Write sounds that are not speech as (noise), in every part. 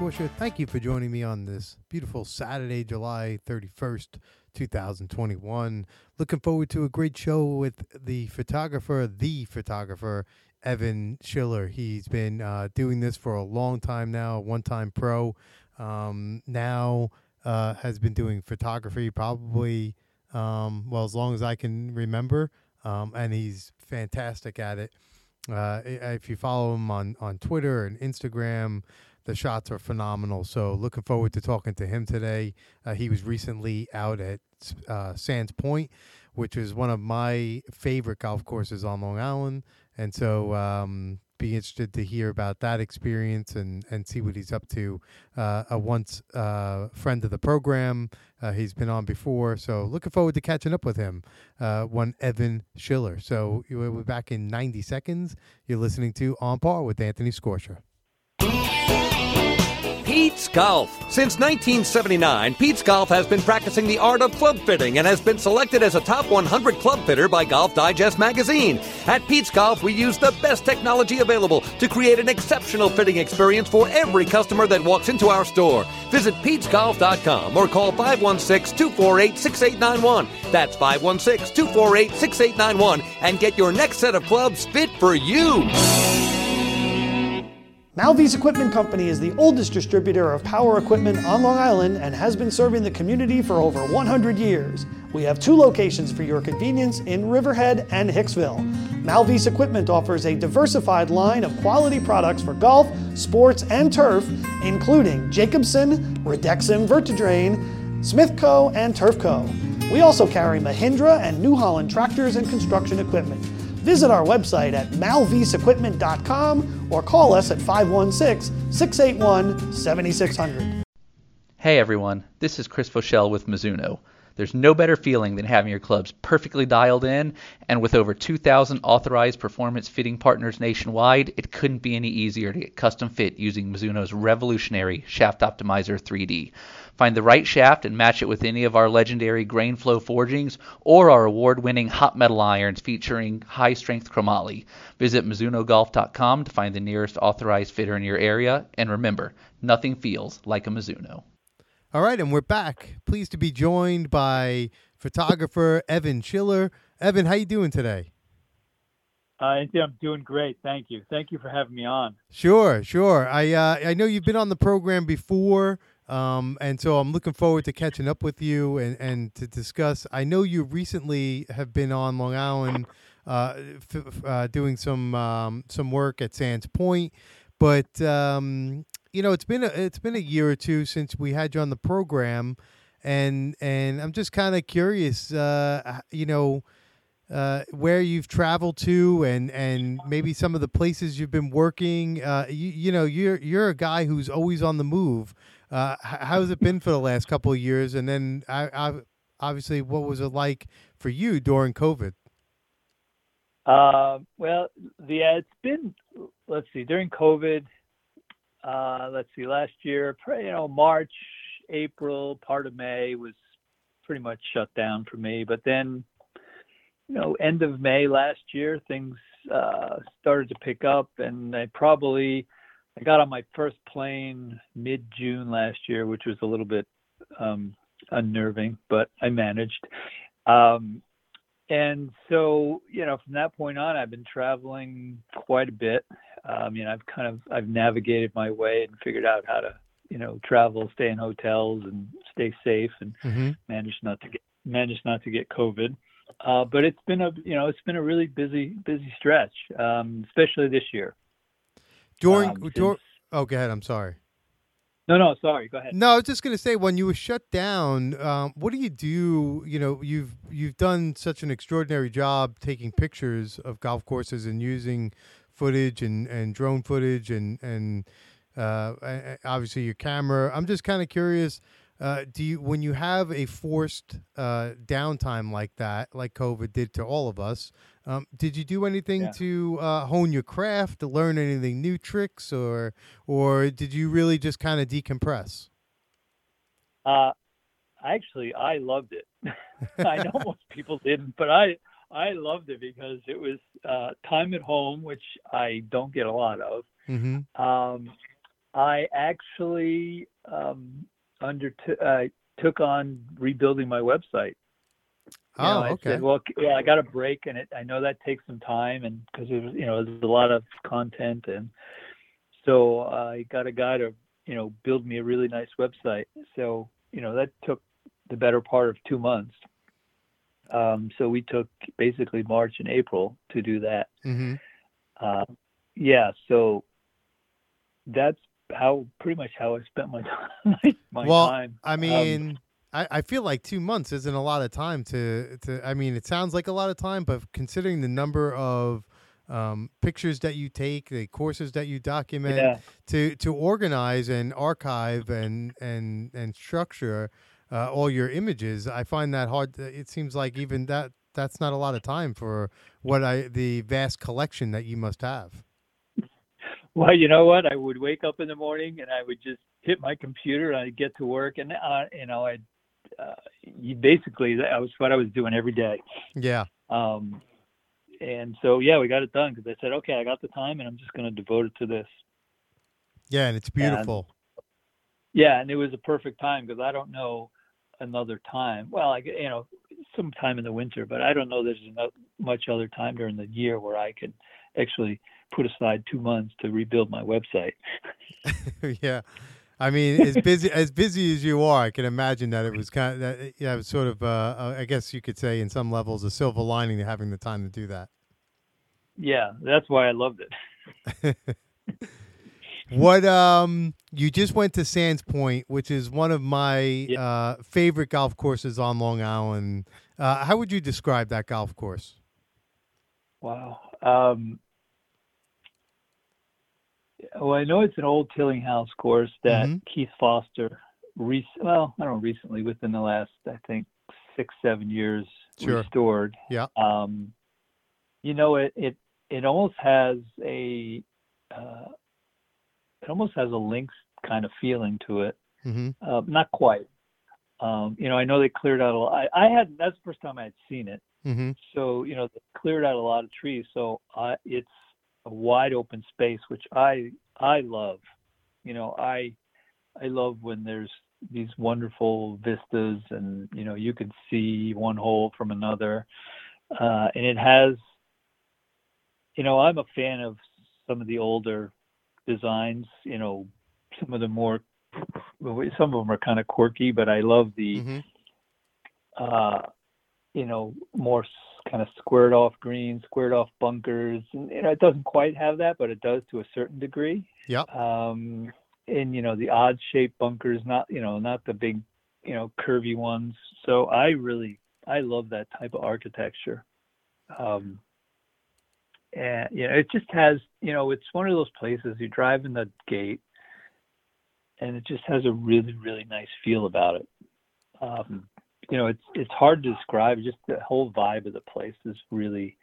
Thank you for joining me on this beautiful Saturday, July 31st, 2021. Looking forward to a great show with the photographer, the photographer, Evan Schiller. He's been uh, doing this for a long time now, one time pro. Um, now uh, has been doing photography probably, um, well, as long as I can remember. Um, and he's fantastic at it. Uh, if you follow him on, on Twitter and Instagram, the shots are phenomenal. So looking forward to talking to him today. Uh, he was recently out at uh, Sands Point, which is one of my favorite golf courses on Long Island, and so um, be interested to hear about that experience and and see what he's up to. Uh, a once uh, friend of the program, uh, he's been on before, so looking forward to catching up with him. Uh, one Evan Schiller. So we're back in 90 seconds. You're listening to On Par with Anthony Scortia. Pete's Golf. Since 1979, Pete's Golf has been practicing the art of club fitting and has been selected as a top 100 club fitter by Golf Digest magazine. At Pete's Golf, we use the best technology available to create an exceptional fitting experience for every customer that walks into our store. Visit Pete'sGolf.com or call 516 248 6891. That's 516 248 6891 and get your next set of clubs fit for you. Malvese Equipment Company is the oldest distributor of power equipment on Long Island and has been serving the community for over 100 years. We have two locations for your convenience in Riverhead and Hicksville. Malvese Equipment offers a diversified line of quality products for golf, sports, and turf, including Jacobsen, Redexim Vertidrain, Smithco, and Turfco. We also carry Mahindra and New Holland tractors and construction equipment. Visit our website at malveseequipment.com or call us at 516 681 7600. Hey everyone, this is Chris Voshall with Mizuno. There's no better feeling than having your clubs perfectly dialed in, and with over 2,000 authorized performance fitting partners nationwide, it couldn't be any easier to get custom fit using Mizuno's revolutionary Shaft Optimizer 3D. Find the right shaft and match it with any of our legendary grain flow forgings or our award winning hot metal irons featuring high strength chromoly. Visit MizunoGolf.com to find the nearest authorized fitter in your area. And remember, nothing feels like a Mizuno. All right, and we're back. Pleased to be joined by photographer Evan Schiller. Evan, how you doing today? Uh, I'm doing great. Thank you. Thank you for having me on. Sure, sure. I uh, I know you've been on the program before. Um, and so I'm looking forward to catching up with you and, and to discuss. I know you recently have been on Long Island uh, f- uh, doing some um, some work at Sands Point, but um, you know it's been a, it's been a year or two since we had you on the program, and and I'm just kind of curious, uh, you know. Uh, where you've traveled to and and maybe some of the places you've been working. Uh, you, you know, you're you're a guy who's always on the move. Uh, how's it been for the last couple of years? And then, I, I, obviously, what was it like for you during COVID? Uh, well, yeah, it's been. Let's see, during COVID. Uh, let's see, last year, you know, March, April, part of May was pretty much shut down for me. But then, you know, end of May last year, things uh, started to pick up, and I probably I got on my first plane mid June last year, which was a little bit um, unnerving, but I managed. Um, and so, you know, from that point on, I've been traveling quite a bit. Um, you know, I've kind of I've navigated my way and figured out how to, you know, travel, stay in hotels, and stay safe, and mm-hmm. manage not to get manage not to get COVID. Uh, but it's been a you know it's been a really busy busy stretch, um, especially this year. During, um, since... oh, go ahead. I'm sorry. No, no, sorry. Go ahead. No, I was just going to say when you were shut down, um, what do you do? You know, you've you've done such an extraordinary job taking pictures of golf courses and using footage and, and drone footage and and uh, obviously your camera. I'm just kind of curious. Uh, do you when you have a forced uh, downtime like that, like COVID did to all of us? Um, did you do anything yeah. to uh, hone your craft, to learn anything new tricks, or or did you really just kind of decompress? Uh, actually, I loved it. (laughs) I know most (laughs) people didn't, but I I loved it because it was uh, time at home, which I don't get a lot of. Mm-hmm. Um, I actually um, undertook uh, took on rebuilding my website. You know, Oh, I okay. said, well, yeah, I got a break, and it, I know that takes some time, and because it was, you know, there's a lot of content, and so I got a guy to, you know, build me a really nice website. So, you know, that took the better part of two months. Um, so we took basically March and April to do that. hmm Uh, yeah, so that's how pretty much how I spent my (laughs) time. my Well, time. I Um, mean, I, I feel like two months isn't a lot of time to to. I mean, it sounds like a lot of time, but considering the number of um, pictures that you take, the courses that you document, yeah, to to organize and archive and and and structure uh, all your images, I find that hard. It seems like even that that's not a lot of time for what I the vast collection that you must have. Well, you know what? I would wake up in the morning and I would just hit my computer and I'd get to work and uh, you know I, uh, you basically that was what I was doing every day. Yeah. Um, and so yeah, we got it done because I said, okay, I got the time and I'm just going to devote it to this. Yeah, and it's beautiful. Yeah, and it was a perfect time because I don't know another time. Well, I you know sometime in the winter, but I don't know there's enough, much other time during the year where I could actually put aside two months to rebuild my website. (laughs) yeah. I mean, as busy as busy as you are, I can imagine that it was kind of that. Yeah, it was sort of. Uh, uh, I guess you could say, in some levels, a silver lining to having the time to do that. Yeah, that's why I loved it. (laughs) What um you just went to Sands Point, which is one of my uh favorite golf courses on Long Island. Uh how would you describe that golf course? Wow. Um, well, I know it's an old Tillinghast course that Mhm. Keith Foster, rec- well, I don't know, recently within the last, I think, six, seven years, Sure. restored. Yeah. Um, you know, it it it almost has a uh, it almost has a links kind of feeling to it. Mhm. Uh, not quite. Um, you know, I know they cleared out a lot. I, I had that's the first time I had seen it Mhm. so you know they cleared out a lot of trees so it's a wide open space which i i love you know i i love when there's these wonderful vistas and you know you can see one hole from another uh and it has you know i'm a fan of some of the older designs you know some of the more some of them are kind of quirky but i love the Mhm. uh, you know, more kind of squared off greens, squared off bunkers. And, you know, it doesn't quite have that, but it does to a certain degree. Yep. Um, and, you know, the odd shaped bunkers, not, you know, not the big, you know, curvy ones. So I really, I love that type of architecture. Um, and, you know, it just has, you know, it's one of those places you drive in the gate and it just has a really, really nice feel about it. Um, you know, it's it's hard to describe. Just the whole vibe of the place is really,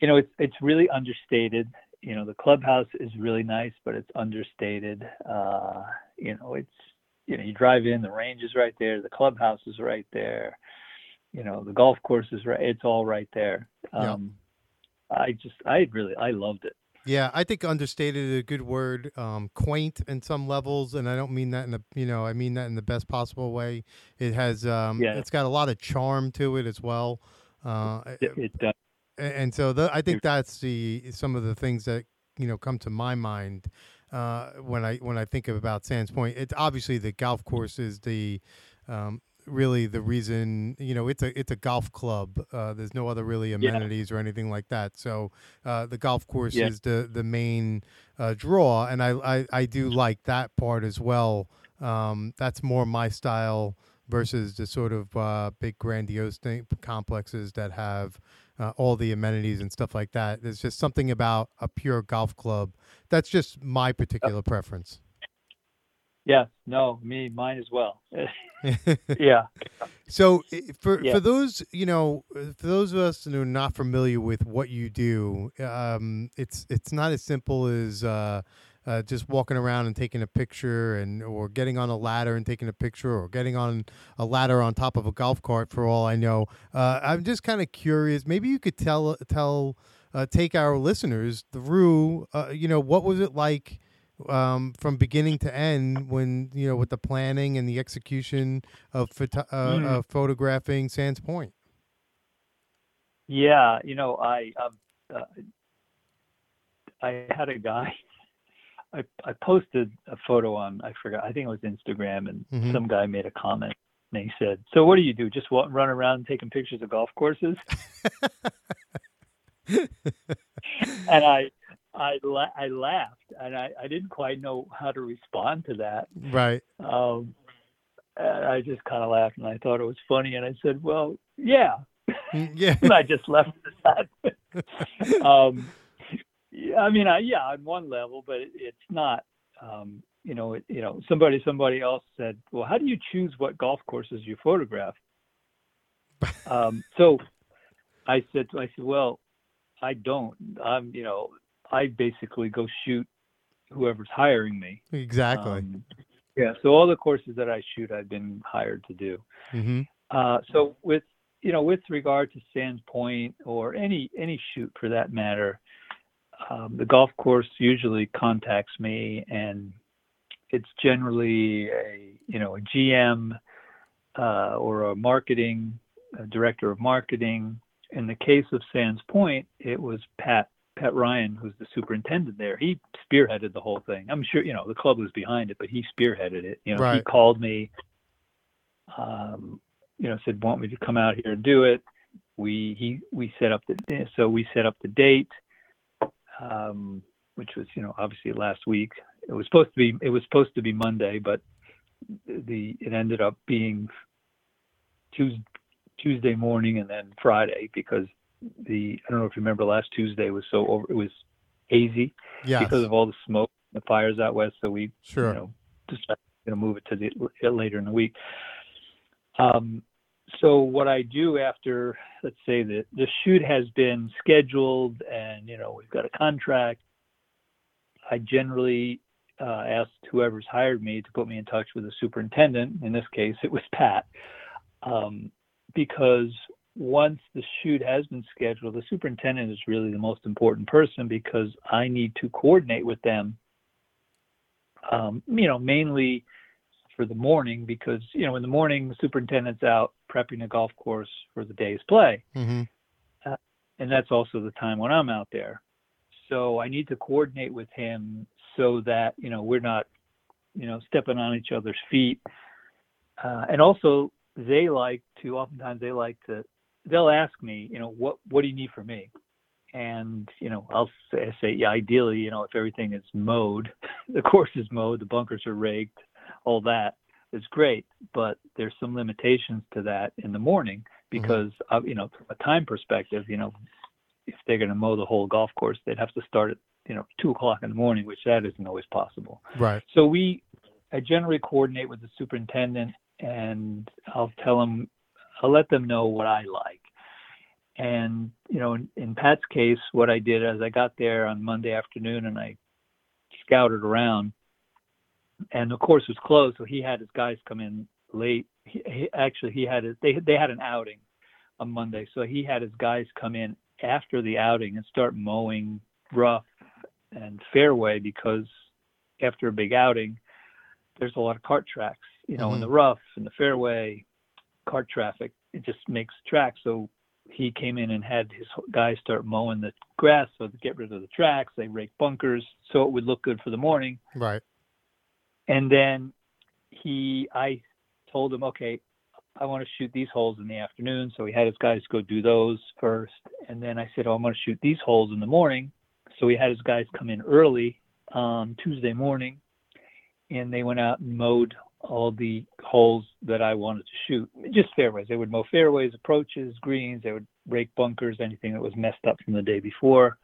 you know, it's it's really understated. You know, the clubhouse is really nice, but it's understated. Uh, you know, it's you know, you drive in, the range is right there, the clubhouse is right there. You know, the golf course is right. It's all right there. Yeah. Um, I just, I really, I loved it. Yeah, I think understated is a good word. Um, quaint in some levels, and I don't mean that in the you know I mean that in the best possible way. It has um, Yeah. it's got a lot of charm to it as well. Uh, It, it does. And so the, I think that's the some of the things that you know come to my mind uh, when I when I think about Sands Point. It's obviously the golf course is the um, really the reason you know it's a it's a golf club. Uh, there's no other really amenities or anything like that. So uh, the golf course Yeah. is the the main uh, draw, and I, I I do like that part as well. Um, that's more my style versus the sort of uh, big grandiose thing, complexes that have uh, all the amenities and stuff like that. There's just something about a pure golf club. That's just my particular preference. Yeah. No, me, mine as well. (laughs) yeah. So for Yeah. for those you know for those of us who are not familiar with what you do, um, it's it's not as simple as uh, uh, just walking around and taking a picture and or getting on a ladder and taking a picture or getting on a ladder on top of a golf cart. For all I know, uh, I'm just kind of curious. Maybe you could tell tell uh, take our listeners through. Uh, you know, what was it like? Um, from beginning to end when you know with the planning and the execution of photo- uh, Mm. of photographing Sands Point. Yeah, you know, I um, uh, I had a guy. (laughs) I I posted a photo on I forgot I think it was Instagram, and Mhm. some guy made a comment, and he said, "So what do you do? Just wa- run around taking pictures of golf courses?" (laughs) and I I la- I laughed, and I I didn't quite know how to respond to that. Right. Um, and I just kind of laughed, and I thought it was funny, and I said, "Well, yeah." Mm, Yeah. (laughs) and I just left it at that. (laughs) um, yeah, I mean, I, yeah, on one level, but it, it's not. Um, you know, it, you know, somebody somebody else said, "Well, how do you choose what golf courses you photograph?" (laughs) um, so I said, I said, "Well, I don't. I'm, you know, I basically go shoot whoever's hiring me." exactly. Um, yeah. So all the courses that I shoot, I've been hired to do. hmm Uh, so with you know with regard to Sands Point or any any shoot for that matter, um, the golf course usually contacts me, and it's generally a you know a GM uh, or a marketing a director of marketing. In the case of Sands Point, it was Pat Pat Ryan, who's the superintendent there. He spearheaded the whole thing. I'm sure you know the club was behind it, but he spearheaded it. You know, he called me. Um, you know, said want me to come out here and do it. We he we set up the so we set up the date, um, which was you know obviously last week. It was supposed to be it was supposed to be Monday, but the it ended up being Tuesday, Tuesday morning and then Friday because the I don't know if you remember last Tuesday was so over it was hazy Yes. because of all the smoke, the fires out west. So we sure. you know, decided to move it to the later in the week. Um, so what I do after, let's say that the shoot has been scheduled and you know we've got a contract, I generally uh, ask whoever's hired me to put me in touch with the superintendent. In this case, it was Pat, um, because once the shoot has been scheduled, the superintendent is really the most important person because I need to coordinate with them. Um, you know, mainly for the morning because you know in the morning the superintendent's out prepping the golf course for the day's play, hmm and that's also the time when I'm out there. So I need to coordinate with him so that you know we're not, you know, stepping on each other's feet. Uh, and also they like to oftentimes they like to they'll ask me, you know, what what do you need from me? And you know, I'll say, say yeah, ideally, you know, if everything is mowed, (laughs) the course is mowed, the bunkers are raked, all that is great. But there's some limitations to that in the morning mm-hmm. because of, you know, from a time perspective, you know, if they're going to mow the whole golf course, they'd have to start at you know two o'clock in the morning, which that isn't always possible. Right. So we, I generally coordinate with the superintendent, and I'll tell them, I'll let them know what I like. And you know, in, in Pat's case, what I did is I got there on Monday afternoon and I scouted around, and the course was closed, so he had his guys come in late. He, he, actually, he had his, they they had an outing on Monday, so he had his guys come in after the outing and start mowing rough and fairway because after a big outing, there's a lot of cart tracks, you know, in mm-hmm. the rough and the fairway, cart traffic. It just makes tracks. So he came in and had his guys start mowing the grass so to get rid of the tracks. They rake bunkers so it would look good for the morning. Right. And then he, I told him, okay, I want to shoot these holes in the afternoon. So he had his guys go do those first. And then I said, oh, I'm going to shoot these holes in the morning. So he had his guys come in early on Tuesday morning and they went out and mowed all the holes that I wanted to shoot, just fairways. They would mow fairways, approaches, greens. They would rake bunkers, anything that was messed up from the day before.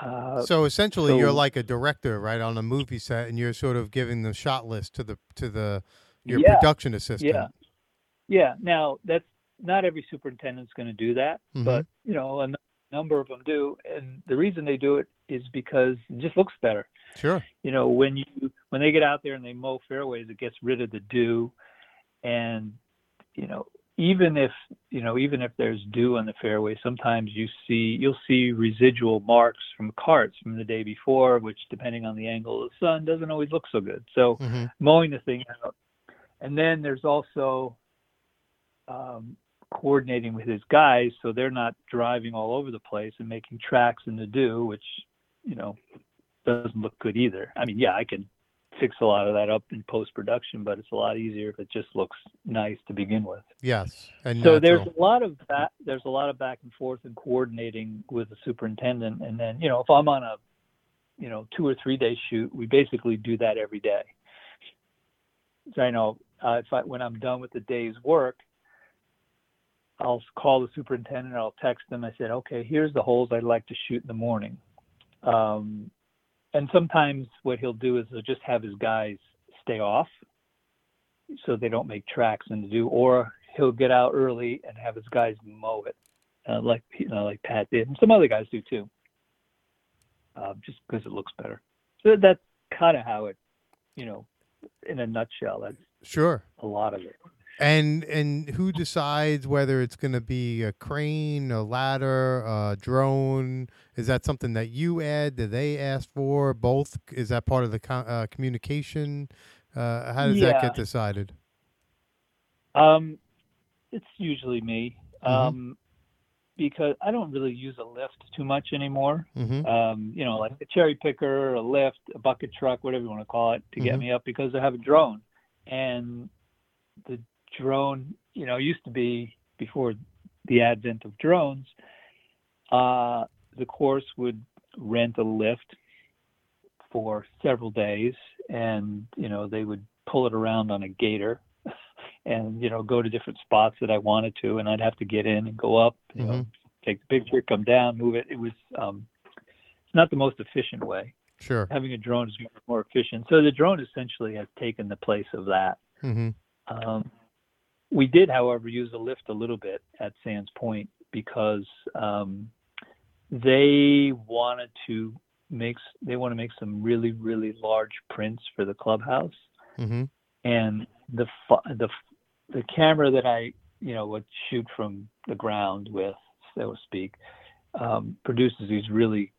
Uh, So essentially, you're like a director, right, on a movie set, and you're sort of giving the shot list to the to the your Yeah. production assistant. Yeah. Yeah. Now that's not every superintendent's going to do that, Mhm. but you know, a n- number of them do, and the reason they do it is because it just looks better. Sure. You know, when you when they get out there and they mow fairways, it gets rid of the dew, and you know, even if you know even if there's dew on the fairway sometimes you see you'll see residual marks from carts from the day before which depending on the angle of the sun doesn't always look so good so hmm mowing the thing out and then there's also um, coordinating with his guys so they're not driving all over the place and making tracks in the dew which you know doesn't look good either i mean yeah i can fix a lot of that up in post production but it's a lot easier if it just looks nice to begin with Yes. And so there's a lot of back, there's a lot of back and forth and coordinating with the superintendent, and then you know if I'm on a you know two or three day shoot, we basically do that every day. So I know uh, if I when I'm done with the day's work, I'll call the superintendent. I'll text them. I said, okay, here's the holes I'd like to shoot in the morning. Um, and sometimes what he'll do is he'll just have his guys stay off so they don't make tracks in the dew, or he'll get out early and have his guys mow it, uh, like you know, like Pat did, and some other guys do too, uh, just because it looks better. So that's kind of how it, you know, in a nutshell, that's Sure. a lot of it. And and who decides whether it's going to be a crane, a ladder, a drone? Is that something that you add? Do they ask for both? Is that part of the co- uh, communication? Uh, how does that get decided? Um, it's usually me, Mhm. um, because I don't really use a lift too much anymore. hmm um, you know, like a cherry picker, a lift, a bucket truck, whatever you want to call it, to get Mhm. me up because I have a drone. And the drone, you know, used to be before the advent of drones, uh, the course would rent a lift for several days and, you know, they would pull it around on a gator (laughs) and, you know, go to different spots that I wanted to and I'd have to get in and go up, you know, Mhm. take the picture, come down, move it. It was um, it's not the most efficient way. Sure. Having a drone is more efficient. So the drone essentially has taken the place of that. hmm Um, we did, however, use the lift a little bit at Sands Point because um, they wanted to make they want to make some really really large prints for the clubhouse hmm and the the the camera that I you know would shoot from the ground with, so to speak, um, produces these really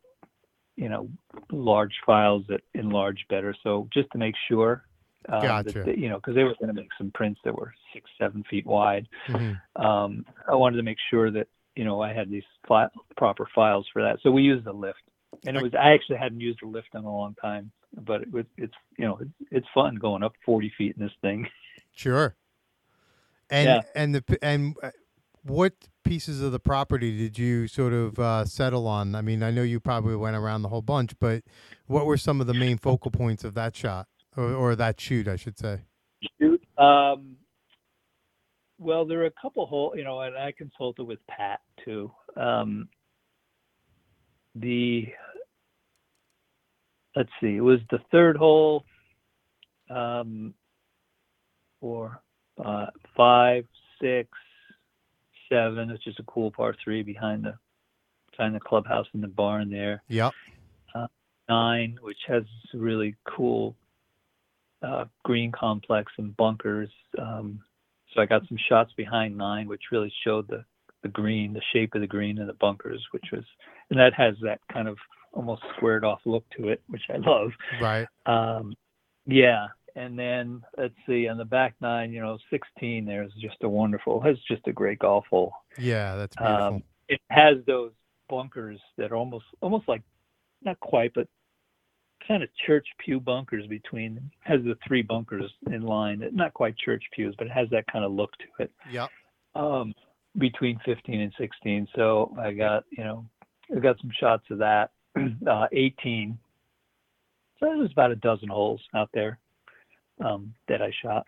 you know large files that enlarge better. So just to make sure, um, Gotcha. they, you know, because they were going to make some prints that were six seven feet wide. hmm Um, I wanted to make sure that you know I had these proper files for that. So we used the lift, and it was I actually hadn't used a lift in a long time, but it was it's you know it's, it's fun going up 40 feet in this thing. (laughs) Sure. And Yeah. and the and uh, what pieces of the property did you sort of uh, settle on? I mean, I know you probably went around the whole bunch, but what were some of the main focal points of that shot or, or that shoot, I should say? shoot. Um, well, there are a couple hole, you know, and I consulted with Pat too. Um, the let's see, it was the third hole, um, or uh, five, six, seven, which is a cool par three behind the behind the clubhouse and the barn there Yep. nine, which has really cool uh, green complex and bunkers. Um, so I got some shots behind nine, which really showed the the green, the shape of the green and the bunkers, which was, and that has that kind of almost squared off look to it, which I love. Right. Um, yeah, and then let's see on the back nine, you know, 16 there is just a wonderful. It's just a great golf hole Yeah, that's beautiful. um, it has those bunkers that are almost almost like not quite but kind of church pew bunkers between them has the three bunkers in line not quite church pews but it has that kind of look to it Yeah. um, between 15 and 16 so i got you know i got some shots of that (clears throat) uh, 18 so there's about a dozen holes out there um, that i shot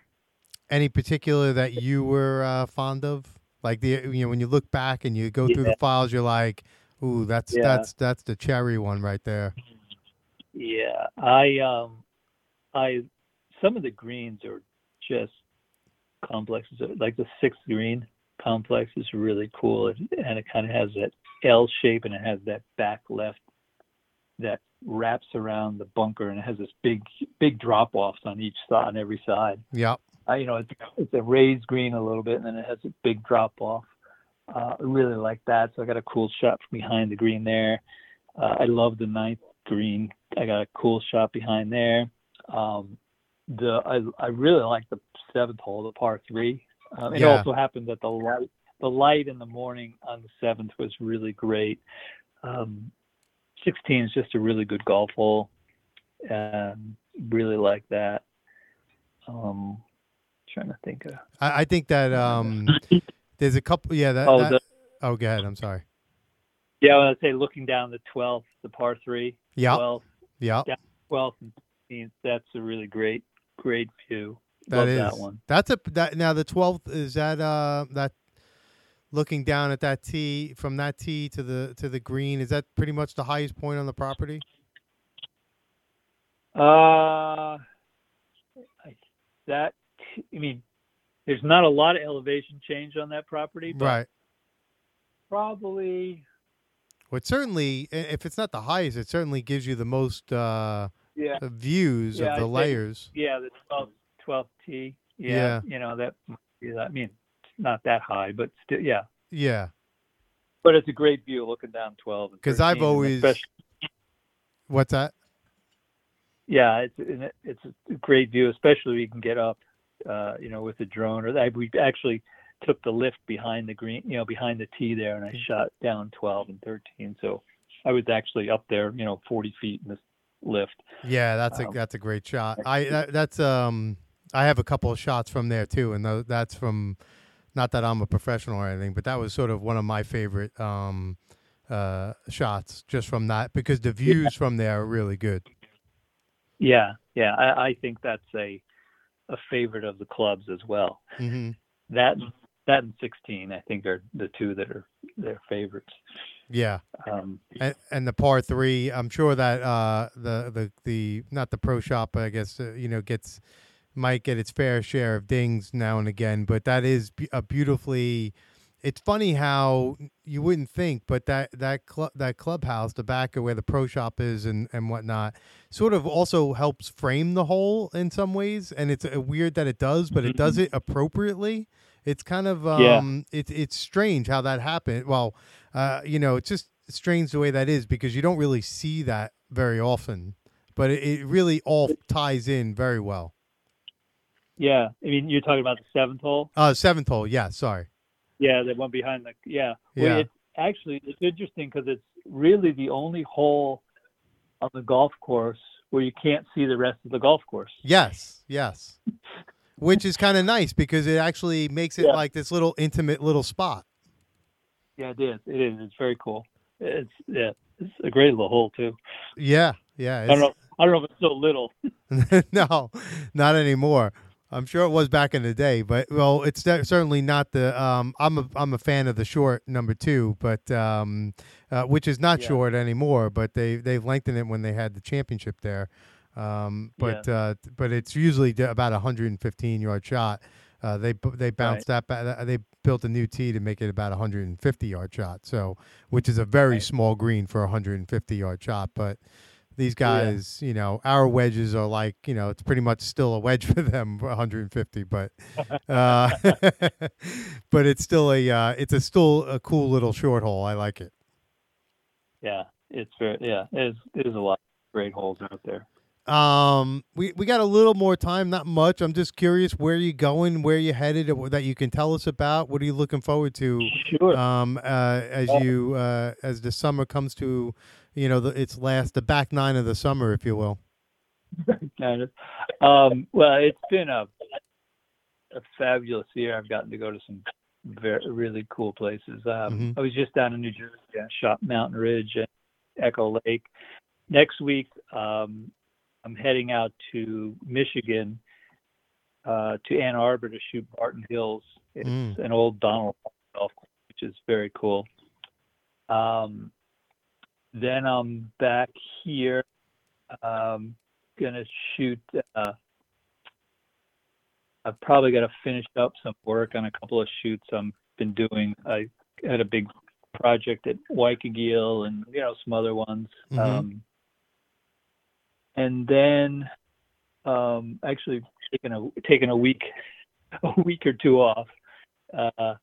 Any particular that you were uh, fond of? Like the you know when you look back and you go through the files, you're like, "Ooh, that's Yeah. that's that's the cherry one right there." Yeah, I um, I some of the greens are just complexes. Like the sixth green complex is really cool, and and it kind of has that L shape, and it has that back left that wraps around the bunker, and it has this big big drop offs on each side, on every side. Yep. Uh, you know, it's, it's a raised green a little bit, and then it has a big drop off. Uh, I really like that. So I got a cool shot from behind the green there. Uh, I love the ninth green. I got a cool shot behind there. Um, the I, I really like the seventh hole, the par three. Um, it Yeah. also happened that the light the light in the morning on the seventh was really great. Um, 16 is just a really good golf hole, and really like that. Um, trying to think of I, I think that um, (laughs) there's a couple. Yeah, that. oh that- the oh, go ahead. I'm sorry. yeah I would say looking down the 12th, the par three, Yeah, 12th, yeah. 12th and 16th. That's a really great great view. That Love is. that one. That's a that now the twelfth is that uh that looking down at that tee from that tee to the to the green is that pretty much the highest point on the property? Uh, I, that I mean, there's not a lot of elevation change on that property, but Right. probably Well, it certainly if it's not the highest, it certainly gives you the most uh yeah, views Yeah, of the layers. yeah, the 12th, 12th tee. Yeah. Yeah, you know that. Yeah, I mean, not that high, but still, yeah. Yeah. But it's a great view looking down 12. Because I've always- What's that? yeah, it's it's a great view, especially when you can get up, uh, you know, with the drone. Or that we actually took the lift behind the green, you know, behind the tee there, and I shot down 12 and 13. So I was actually up there, you know, 40 feet in this lift. Yeah, that's a Um, that's a great shot. I that, that's um I have a couple of shots from there too, and that's from not that I'm a professional or anything, but that was sort of one of my favorite um uh shots just from that because the views from there are really good. Yeah, yeah, I, I think that's a a favorite of the clubs as well. hmm That that and 16, I think, are the two that are their favorites. Yeah, Um, and, and the par three, I'm sure that uh the the the not the pro shop, but I guess uh, you know gets might get its fair share of dings now and again, but that is a beautifully. It's funny how you wouldn't think, but that that club that clubhouse, the back of where the pro shop is and and whatnot, sort of also helps frame the hole in some ways. And it's uh, weird that it does, but it does it appropriately. It's kind of Yeah. um, it's it's strange how that happened. Well, uh, you know, it's just strange the way that is because you don't really see that very often, but it, it really all ties in very well. yeah, I mean, you're talking about the seventh hole. Uh, seventh hole, yeah, sorry, Yeah, the one behind the yeah. Well, Yeah. it's actually it's interesting because it's really the only hole on the golf course where you can't see the rest of the golf course. yes, yes, (laughs) which is kind of nice because it actually makes it Yeah. like this little intimate little spot. Yeah, it is. It is. It's very cool. It's yeah, it's a great little hole too. Yeah, yeah. I don't know. I don't know if it's so little. (laughs) (laughs) no, not anymore. I'm sure it was back in the day, but well, it's certainly not the. Um, I'm a I'm a fan of the short number two, but um, uh, which is not Yeah. short anymore. But they they've lengthened it when they had the championship there. Um, but uh, but it's usually about a 115 yard shot. Uh, they they bounced that ba- they built a new tee to make it about a 150 yard shot. So which is a very Right. small green for a 150 yard shot, but these Yeah. guys, you know, our wedges are like, you know, it's pretty much still a wedge (laughs) for them, 150, but, (laughs) uh, (laughs) but it's still a, uh, it's a still a cool little short hole. I like it. Yeah, it's very yeah. There's there's a lot of great holes out there. Um, we, we got a little more time, not much. I'm just curious where you going, where you headed, that you can tell us about. What are you looking forward to? Sure. Um, uh, as you, uh, as the summer comes to, you know, the, its last, the back nine of the summer, if you will. (laughs) kind of. Um, well, it's been a a fabulous year. I've gotten to go to some very really cool places. Um, Mhm. I was just down in New Jersey. I shot Mountain Ridge and Echo Lake. Next week, um, I'm heading out to Michigan uh, to Ann Arbor to shoot Barton Hills. It's Mm. an old Donald golf course, which is very cool. Um, then I'm back here. Um, gonna shoot. Uh, I've probably got to finish up some work on a couple of shoots I've been doing. I had a big project at Wykagyl and you know some other ones. Mhm. Um, and then um, actually taking a taking a week (laughs) a week or two off uh,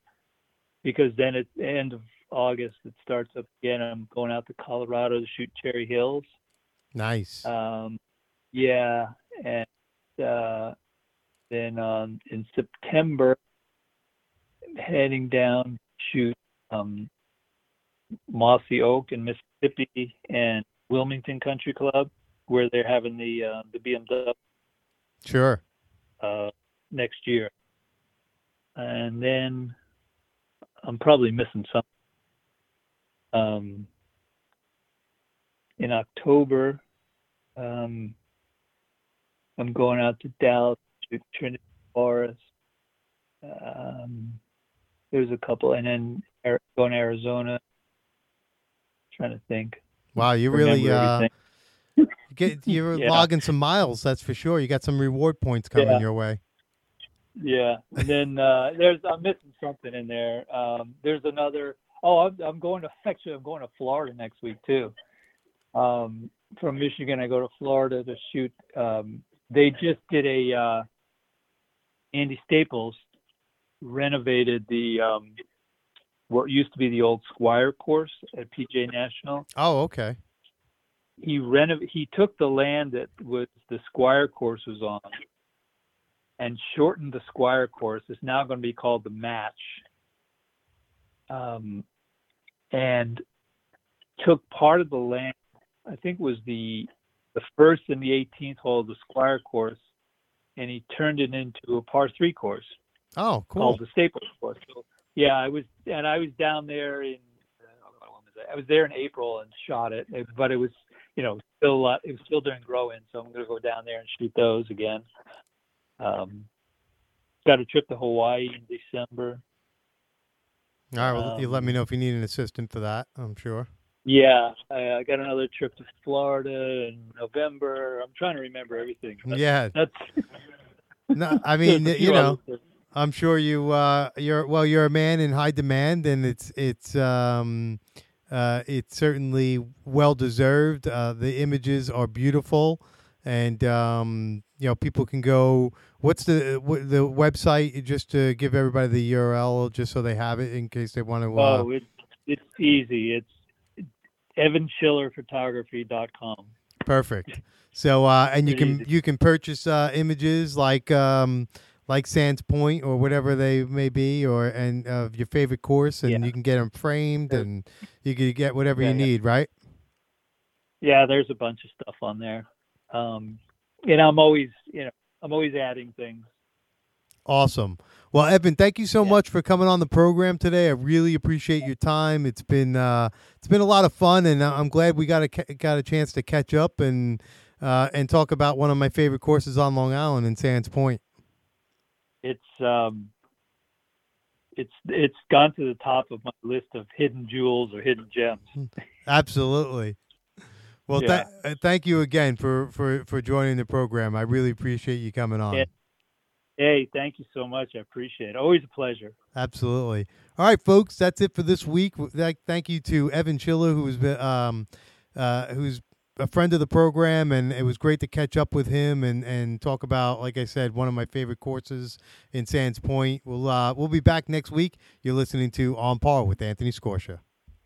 because then at the end of August it starts up again. I'm going out to Colorado to shoot Cherry Hills. Nice. Um, yeah, and uh, then um, in September, heading down to shoot um, Mossy Oak in Mississippi and Wilmington Country Club, where they're having the uh, the BMW sure. uh, next year. And then I'm probably missing some. Um, in October, um, I'm going out to Dallas to Trinity Forest. Um, there's a couple, and then going to Arizona. trying to think. Wow, you really remember uh, everything. Get you're (laughs) Yeah. logging some miles. That's for sure. You got some reward points coming Yeah. your way. Yeah, and then uh, there's I'm missing something in there. Um, there's another. Oh, I'm, I'm going to (laughs) actually I'm going to Florida next week too. Um, from Michigan, I go to Florida to shoot. Um, they just did a uh, Andy Staples renovated the um, what used to be the old Squire course at PGA National Oh, okay. He renov- he took the land that was the Squire course was on and shortened the Squire course. It's now going to be called the Match. Um, and took part of the land. I think was the the first and the 18th hole of the Squire course, and he turned it into a par three course Oh, cool. called the Staples course. So, yeah, I was and I was down there in when was it? I was there in April and shot it- but it was you know still uh, it was still during grow in, so I'm gonna go down there and shoot those again. Um, got a trip to Hawaii in December. All right. Well, you let um, me know if you need an assistant for that. I'm sure. Yeah, I, I got another trip to Florida in November. I'm trying to remember everything. but Yeah. that's (laughs) No, I mean, (laughs) you know. I'm sure you uh you're well you're a man in high demand and it's it's um uh it's certainly well deserved. Uh the images are beautiful and um you know people can go what's the what, the website just to give everybody the URL just so they have it in case they want to uh, Oh, it's it's easy. It's evanschillerphotography.com. Perfect. So uh, and you can you can purchase uh, images like um, like Sands Point or whatever they may be, or and of your favorite course, and Yeah. you can get them framed, and you can get whatever Yeah, you yeah. need, right? Yeah, there's a bunch of stuff on there. Um, and I'm always, you know, I'm always adding things. Awesome. Well, Evan, thank you so Yeah. much for coming on the program today. I really appreciate your time. It's been uh, it's been a lot of fun, and I'm glad we got a got a chance to catch up and uh, and talk about one of my favorite courses on Long Island in Sands Point. It's um, it's it's gone to the top of my list of hidden jewels or hidden gems. (laughs) Absolutely. Well, Yeah. tha- uh, thank you again for, for, for joining the program. I really appreciate you coming on. Yeah. Hey, thank you so much. I appreciate it. Always a pleasure. Absolutely. All right, folks, that's it for this week. Thank- Thank you to Evan Schiller, who's been um, uh, who's a friend of the program, and it was great to catch up with him and, and talk about, like I said, one of my favorite courses in Sands Point. We'll uh, we'll be back next week. You're listening to On Par with Anthony Scorsha.